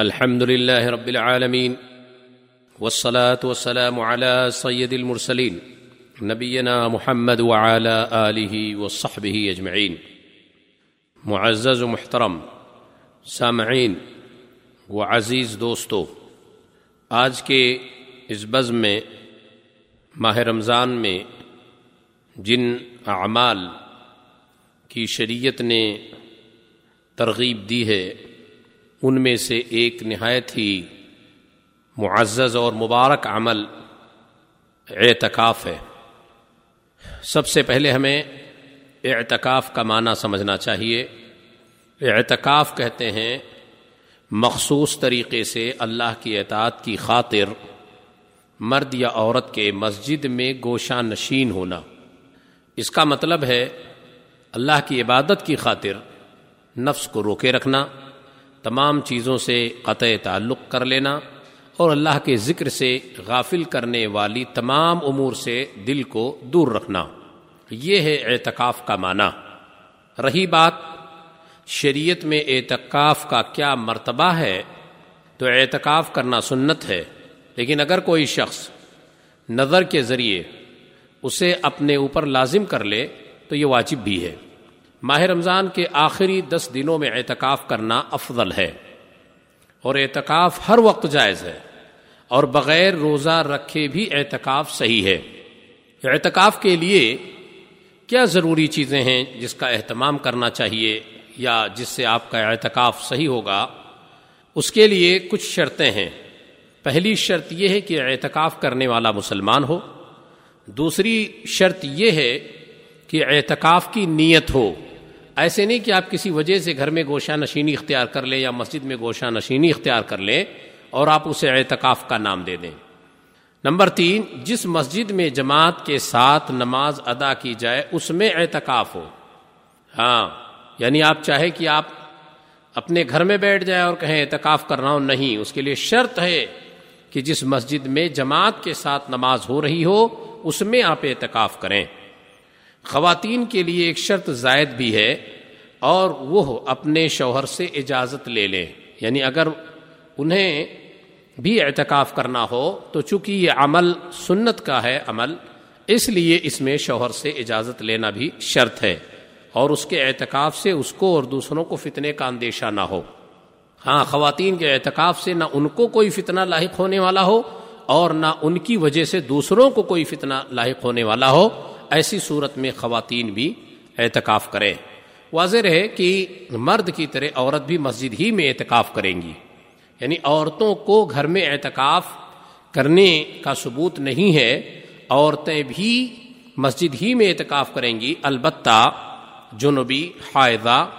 الحمد لله رب العالمين والصلاة والسلام على سيد المرسلين نبينا محمد وعلى آله وصحبه أجمعين معزز و محترم، سامعین و عزیز دوستو، آج کے اس بزم میں، ماہ رمضان میں جن اعمال کی شریعت نے ترغیب دی ہے ان میں سے ایک نہایت ہی معزز اور مبارک عمل اعتکاف ہے۔ سب سے پہلے ہمیں اعتکاف کا معنی سمجھنا چاہیے۔ اعتکاف کہتے ہیں، مخصوص طریقے سے اللہ کی اطاعت کی خاطر مرد یا عورت کے مسجد میں گوشہ نشین ہونا۔ اس کا مطلب ہے، اللہ کی عبادت کی خاطر نفس کو روکے رکھنا۔ تمام چیزوں سے قطع تعلق کر لینا اور اللہ کے ذکر سے غافل کرنے والی تمام امور سے دل کو دور رکھنا۔ یہ ہے اعتکاف کا معنی۔ رہی بات، شریعت میں اعتکاف کا کیا مرتبہ ہے؟ تو اعتکاف کرنا سنت ہے، لیکن اگر کوئی شخص نظر کے ذریعے اسے اپنے اوپر لازم کر لے، تو یہ واجب بھی ہے۔ ماہ رمضان کے آخری دس دنوں میں اعتکاف کرنا افضل ہے اور اعتکاف ہر وقت جائز ہے اور بغیر روزہ رکھے بھی اعتکاف صحیح ہے۔ اعتکاف کے لیے کیا ضروری چیزیں ہیں جس کا اہتمام کرنا چاہیے یا جس سے آپ کا اعتکاف صحیح ہوگا؟ اس کے لیے کچھ شرطیں ہیں۔ پہلی شرط یہ ہے کہ اعتکاف کرنے والا مسلمان ہو۔ دوسری شرط یہ ہے کہ اعتکاف کی نیت ہو۔ ایسے نہیں کہ آپ کسی وجہ سے گھر میں گوشہ نشینی اختیار کر لیں یا مسجد میں گوشہ نشینی اختیار کر لیں اور آپ اسے اعتکاف کا نام دے دیں۔ نمبر تین، جس مسجد میں جماعت کے ساتھ نماز ادا کی جائے، اس میں اعتکاف ہو۔ ہاں یعنی آپ چاہے کہ آپ اپنے گھر میں بیٹھ جائے اور کہیں اعتکاف کر رہا ہوں نہیں، اس کے لیے شرط ہے کہ جس مسجد میں جماعت کے ساتھ نماز ہو رہی ہو، اس میں آپ اعتکاف کریں۔ خواتین کے لیے ایک شرط زائد بھی ہے اور وہ اپنے شوہر سے اجازت لے لیں۔ یعنی اگر انہیں بھی اعتکاف کرنا ہو، تو چونکہ یہ عمل سنت کا ہے عمل، اس لیے اس میں شوہر سے اجازت لینا بھی شرط ہے۔ اور اس کے اعتکاف سے اس کو اور دوسروں کو فتنے کا اندیشہ نہ ہو۔ ہاں خواتین کے اعتکاف سے نہ ان کو کوئی فتنہ لاحق ہونے والا ہو اور نہ ان کی وجہ سے دوسروں کو کوئی فتنہ لاحق ہونے والا ہو۔ ایسی صورت میں خواتین بھی اعتکاف کریں۔ واضح رہے کہ مرد کی طرح عورت بھی مسجد ہی میں اعتکاف کریں گی۔ یعنی عورتوں کو گھر میں اعتکاف کرنے کا ثبوت نہیں ہے، عورتیں بھی مسجد ہی میں اعتکاف کریں گی۔ البتہ جنوبی حائضہ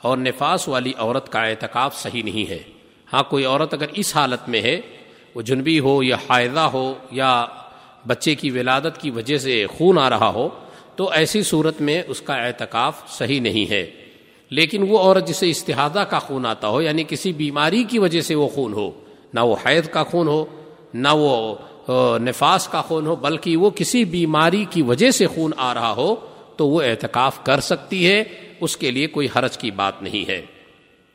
اور نفاس والی عورت کا اعتکاف صحیح نہیں ہے۔ ہاں کوئی عورت اگر اس حالت میں ہے، وہ جنبی ہو یا حائضہ ہو یا بچے کی ولادت کی وجہ سے خون آ رہا ہو، تو ایسی صورت میں اس کا اعتکاف صحیح نہیں ہے۔ لیکن وہ عورت جسے استحادہ کا خون آتا ہو یعنی کسی بیماری کی وجہ سے وہ خون ہو، نہ وہ حید کا خون ہو، نہ وہ نفاس کا خون ہو، بلکہ وہ کسی بیماری کی وجہ سے خون آ رہا ہو، تو وہ اعتکاف کر سکتی ہے۔ اس کے لیے کوئی حرج کی بات نہیں ہے۔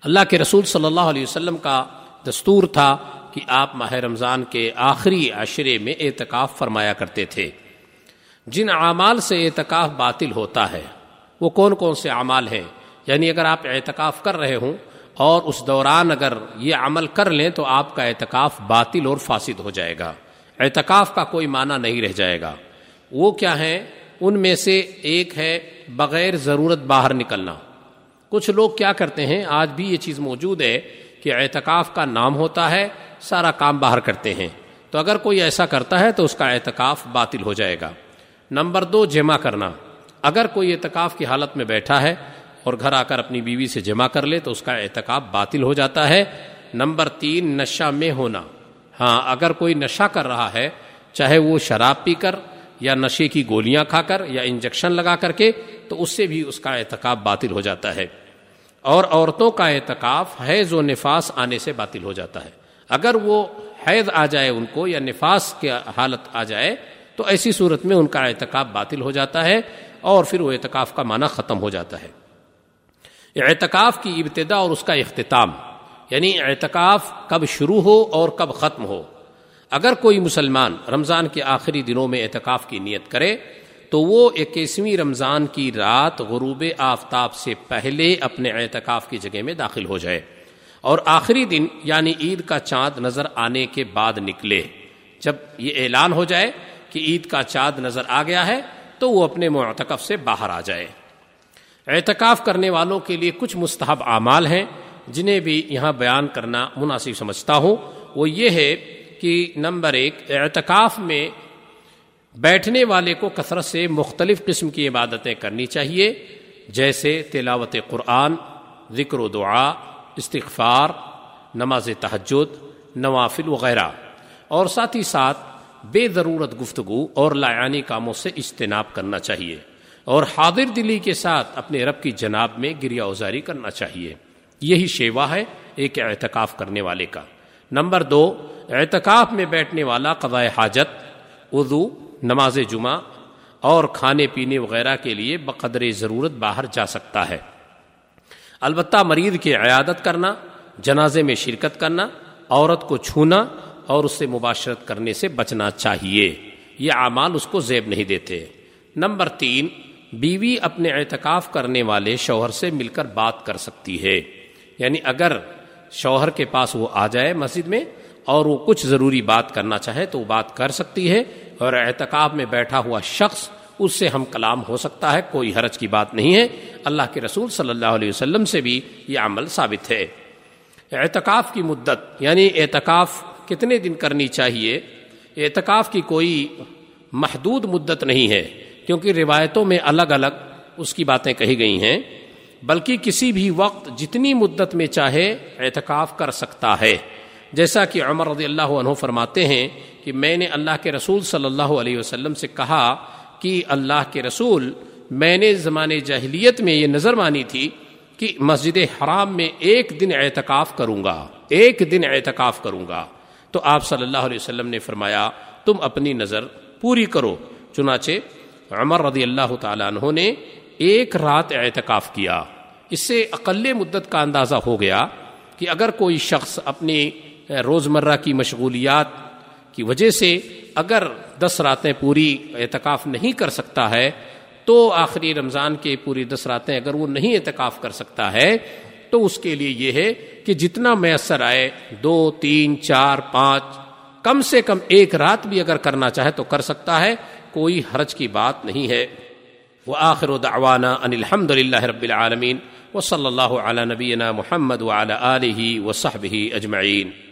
اللہ کے رسول صلی اللہ علیہ وسلم کا دستور تھا کہ آپ ماہ رمضان کے آخری عشرے میں اعتکاف فرمایا کرتے تھے۔ جن اعمال سے اعتکاف باطل ہوتا ہے، وہ کون کون سے اعمال ہیں؟ یعنی اگر آپ اعتکاف کر رہے ہوں اور اس دوران اگر یہ عمل کر لیں تو آپ کا اعتکاف باطل اور فاسد ہو جائے گا۔ اعتکاف کا کوئی معنی نہیں رہ جائے گا۔ وہ کیا ہے ان میں سے ایک ہے بغیر ضرورت باہر نکلنا۔ کچھ لوگ کیا کرتے ہیں؟ آج بھی یہ چیز موجود ہے کہ اعتکاف کا نام ہوتا ہے سارا کام باہر کرتے ہیں۔ تو اگر کوئی ایسا کرتا ہے تو اس کا اعتکاف باطل ہو جائے گا۔ نمبر دو، جمع کرنا۔ اگر کوئی اعتکاف کی حالت میں بیٹھا ہے اور گھر آ کر اپنی بیوی سے جمع کر لے تو اس کا اعتکاف باطل ہو جاتا ہے۔ نمبر تین، نشہ میں ہونا۔ ہاں اگر کوئی نشہ کر رہا ہے، چاہے وہ شراب پی کر یا نشے کی گولیاں کھا کر یا انجیکشن لگا کر کے، تو اس سے بھی اس کا اعتکاف باطل ہو جاتا ہے۔ اور عورتوں کا اعتکاف حیض و نفاس آنے سے باطل ہو جاتا ہے۔ اگر وہ حیض آ جائے ان کو یا نفاس کی حالت آ جائے، تو ایسی صورت میں ان کا اعتکاف باطل ہو جاتا ہے اور پھر وہ اعتکاف کا معنی ختم ہو جاتا ہے۔ اعتکاف کی ابتدا اور اس کا اختتام یعنی اعتکاف کب شروع ہو اور کب ختم ہو۔ اگر کوئی مسلمان رمضان کے آخری دنوں میں اعتکاف کی نیت کرے، تو وہ اکیسویں رمضان کی رات غروب آفتاب سے پہلے اپنے اعتکاف کی جگہ میں داخل ہو جائے۔ اور آخری دن یعنی عید کا چاند نظر آنے کے بعد نکلے۔ جب یہ اعلان ہو جائے کہ عید کا چاند نظر آ گیا ہے، تو وہ اپنے معتکف سے باہر آ جائے۔ اعتکاف کرنے والوں کے لیے کچھ مستحب اعمال ہیں، جنہیں بھی یہاں بیان کرنا مناسب سمجھتا ہوں۔ وہ یہ ہے کہ نمبر ایک، اعتکاف میں بیٹھنے والے کو کثرت سے مختلف قسم کی عبادتیں کرنی چاہیے، جیسے تلاوت قرآن، ذکر و دعا استغفار، نماز تہجد، نوافل وغیرہ۔ اور ساتھ ہی ساتھ بے ضرورت گفتگو اور لایانی کاموں سے اجتناب کرنا چاہیے۔ اور حاضر دلی کے ساتھ اپنے رب کی جناب میں گریا ازاری کرنا چاہیے۔ یہی شیوا ہے ایک اعتکاف کرنے والے کا۔ نمبر دو، اعتکاف میں بیٹھنے والا قضائے حاجت اردو نماز جمعہ اور کھانے پینے وغیرہ کے لیے بقدر ضرورت باہر جا سکتا ہے۔ البتہ مریض کی عیادت کرنا، جنازے میں شرکت کرنا، عورت کو چھونا اور اس سے مباشرت کرنے سے بچنا چاہیے۔ یہ اعمال اس کو زیب نہیں دیتے۔ نمبر تین، بیوی اپنے اعتکاف کرنے والے شوہر سے مل کر بات کر سکتی ہے۔ یعنی اگر شوہر کے پاس وہ آ جائے مسجد میں اور وہ کچھ ضروری بات کرنا چاہے تو وہ بات کر سکتی ہے اور اعتکاب میں بیٹھا ہوا شخص اس سے ہم کلام ہو سکتا ہے، کوئی حرج کی بات نہیں ہے۔ اللہ کے رسول صلی اللہ علیہ وسلم سے بھی یہ عمل ثابت ہے۔ اعتکاف کی مدت یعنی اعتکاف کتنے دن کرنی چاہیے؟ اعتکاف کی کوئی محدود مدت نہیں ہے، کیونکہ روایتوں میں الگ الگ اس کی باتیں کہی گئی ہیں۔ بلکہ کسی بھی وقت جتنی مدت میں چاہے اعتکاف کر سکتا ہے۔ جیسا کہ عمر رضی اللہ عنہ فرماتے ہیں کہ میں نے اللہ کے رسول صلی اللہ علیہ وسلم سے کہا کہ اللہ کے رسول میں نے زمانے جاہلیت میں یہ نظر مانی تھی کہ مسجد حرام میں ایک دن اعتکاف کروں گا، ایک دن اعتکاف کروں گا۔ تو آپ صلی اللہ علیہ وسلم نے فرمایا، تم اپنی نظر پوری کرو، چنانچہ عمر رضی اللہ تعالیٰ عنہ نے ایک رات اعتکاف کیا۔ اس سے اقل مدت کا اندازہ ہو گیا کہ اگر کوئی شخص اپنی روزمرہ کی مشغولیات کی وجہ سے اگر دس راتیں پوری اعتکاف نہیں کر سکتا ہے، تو آخری رمضان کے پوری دس راتیں اگر وہ نہیں اعتکاف کر سکتا ہے، تو اس کے لیے یہ ہے کہ جتنا میسر آئے، دو، تین، چار، پانچ، کم سے کم ایک رات بھی اگر کرنا چاہے تو کر سکتا ہے، کوئی حرج کی بات نہیں ہے۔ وہ آخر دعوانا ان الحمد للہ رب العالمین و صلی اللہ علیہ نبینہ محمد علیہ و صحب اجمعین۔